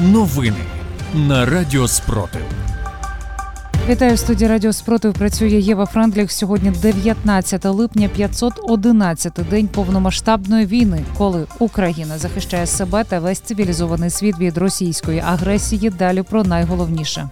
Новини на Радіо Спротив. Вітаю в студії Радіо Спротив. Працює Єва Френдліх. Сьогодні 19 липня, 511 день повномасштабної війни, коли Україна захищає себе та весь цивілізований світ від російської агресії. Далі про найголовніше.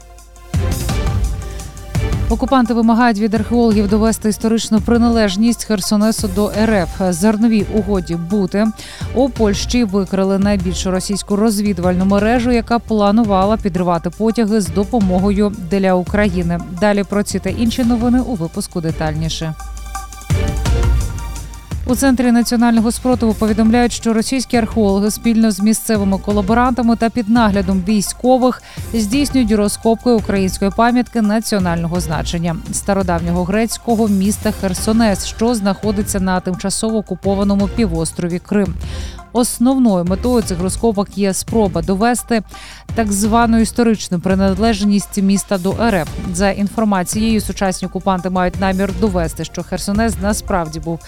Окупанти вимагають від археологів довести історичну приналежність Херсонесу до РФ. Зерновій угоді бути у Польщі викрили найбільшу російську розвідувальну мережу, яка планувала підривати потяги з допомогою для України. Далі про ці та інші новини у випуску детальніше. У центрі національного спротиву повідомляють, що російські археологи спільно з місцевими колаборантами та під наглядом військових здійснюють розкопки української пам'ятки національного значення стародавнього грецького міста Херсонес, що знаходиться на тимчасово окупованому півострові Крим. Основною метою цих розкопок є спроба довести так звану історичну приналежність міста до РФ. За інформацією, сучасні окупанти мають намір довести, що Херсонес насправді був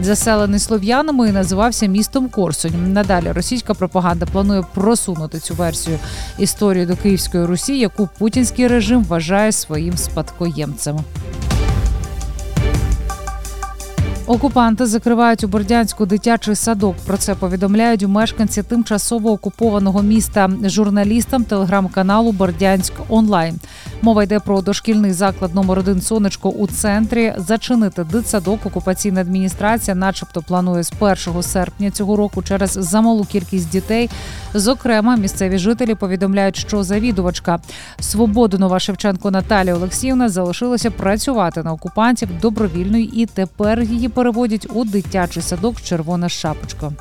заселений слов'янами і називався містом Корсунь. Надалі російська пропаганда планує просунути цю версію історії до Київської Русі, яку путінський режим вважає своїм спадкоємцем. Окупанти закривають у Бордянську дитячий садок. Про це повідомляють мешканці тимчасово окупованого міста журналістам телеграм-каналу Бордянськ онлайн. Мова йде про дошкільний заклад номер 1 сонечко у центрі. Зачинити дитсадок окупаційна адміністрація, начебто, планує з 1 серпня цього року через замалу кількість дітей. Зокрема, місцеві жителі повідомляють, що завідувачка Свободонова Шевченко Наталія Олексіївна залишилася працювати на окупантів добровільної і тепер її переводять у дитячий садок Червона шапочка.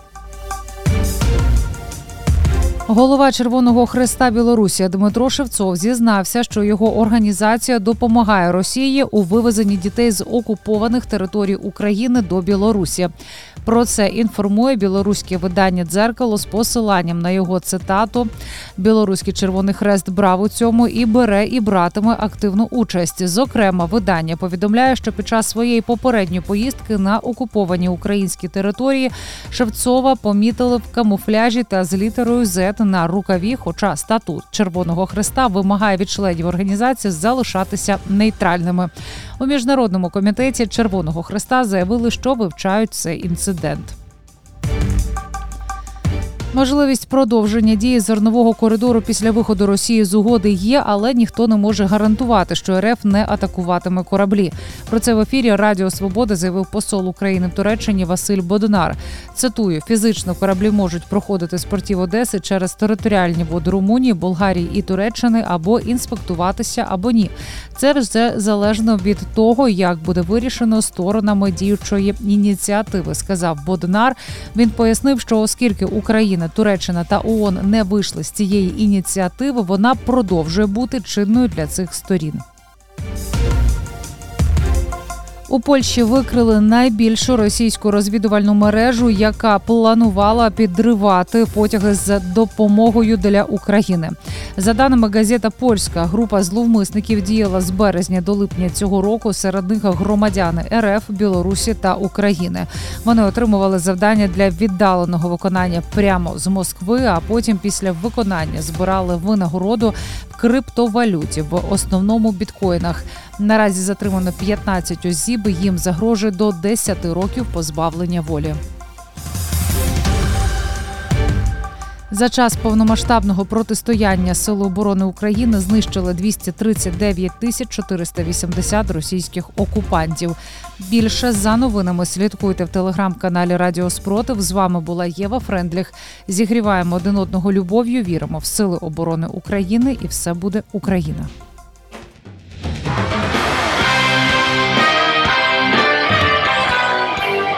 Голова Червоного Хреста Білорусі Дмитро Шевцов зізнався, що його організація допомагає Росії у вивезенні дітей з окупованих територій України до Білорусі. Про це інформує білоруське видання дзеркало з посиланням на його цитату. Білоруський Червоний Хрест брав у цьому і бере і братиме активну участь. Зокрема, видання повідомляє, що під час своєї попередньої поїздки на окуповані українські території Шевцова помітили в камуфляжі та з літерою Z на рукаві. Хоча статут Червоного Хреста вимагає від членів організації залишатися нейтральними. У міжнародному комітеті Червоного Хреста заявили, що вивчають цей інцидент. Можливість продовження дії зернового коридору після виходу Росії з угоди є, але ніхто не може гарантувати, що РФ не атакуватиме кораблі. Про це в ефірі Радіо Свобода заявив посол України в Туреччині Василь Бодонар. Цитую: фізично кораблі можуть проходити з портів Одеси через територіальні води Румунії, Болгарії і Туреччини або інспектуватися, або ні. Це вже залежно від того, як буде вирішено сторонами діючої ініціативи, сказав Бодонар. Він пояснив, що оскільки Україна. Туреччина та ООН не вийшли з цієї ініціативи, вона продовжує бути чинною для цих сторін. У Польщі викрили найбільшу російську розвідувальну мережу, яка планувала підривати потяги з допомогою для України. За даними газета Польська, група зловмисників діяла з березня до липня цього року. Серед них громадяни РФ, Білорусі та України. Вони отримували завдання для віддаленого виконання прямо з Москви. А потім, після виконання, збирали винагороду в криптовалюті в основному біткоїнах. Наразі затримано 15 осіб. Їм загрожує до 10 років позбавлення волі. За час повномасштабного протистояння Сили оборони України знищили 239 тисяч 480 російських окупантів. Більше за новинами слідкуйте в телеграм-каналі Радіо Спротив. З вами була Єва Френдліх. Зігріваємо один одного любов'ю. Віримо в сили оборони України, і все буде Україна.